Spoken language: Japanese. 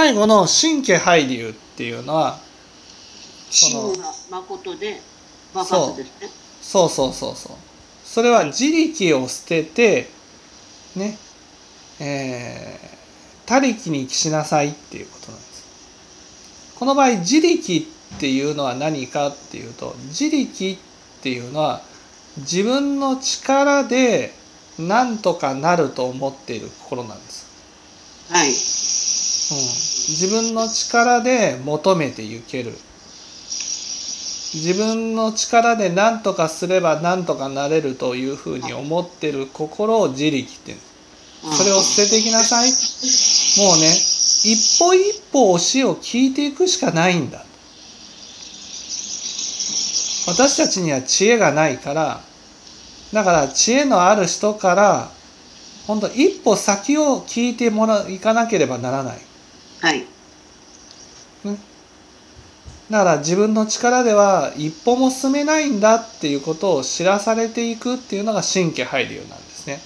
最後の神経配流っていうのはそ真のが誠で爆発ですね。そうそうそうそう。それは自力を捨ててねえー、他力に帰しなさいっていうことなんです。この場合自力っていうのは何かっていうと自力っていうのは自分の力でなんとかなると思っている心なんです、はい。うん、自分の力で求めていける。自分の力で何とかすれば何とかなれるというふうに思ってる心を自力ってそれを捨てていきなさい。もうね一歩一歩教えを聞いていくしかないんだ。私たちには知恵がないからだから知恵のある人から本当一歩先を聞いてもらいかなければならないはい。だから自分の力では一歩も進めないんだっていうことを知らされていくっていうのが神経配流なんですね。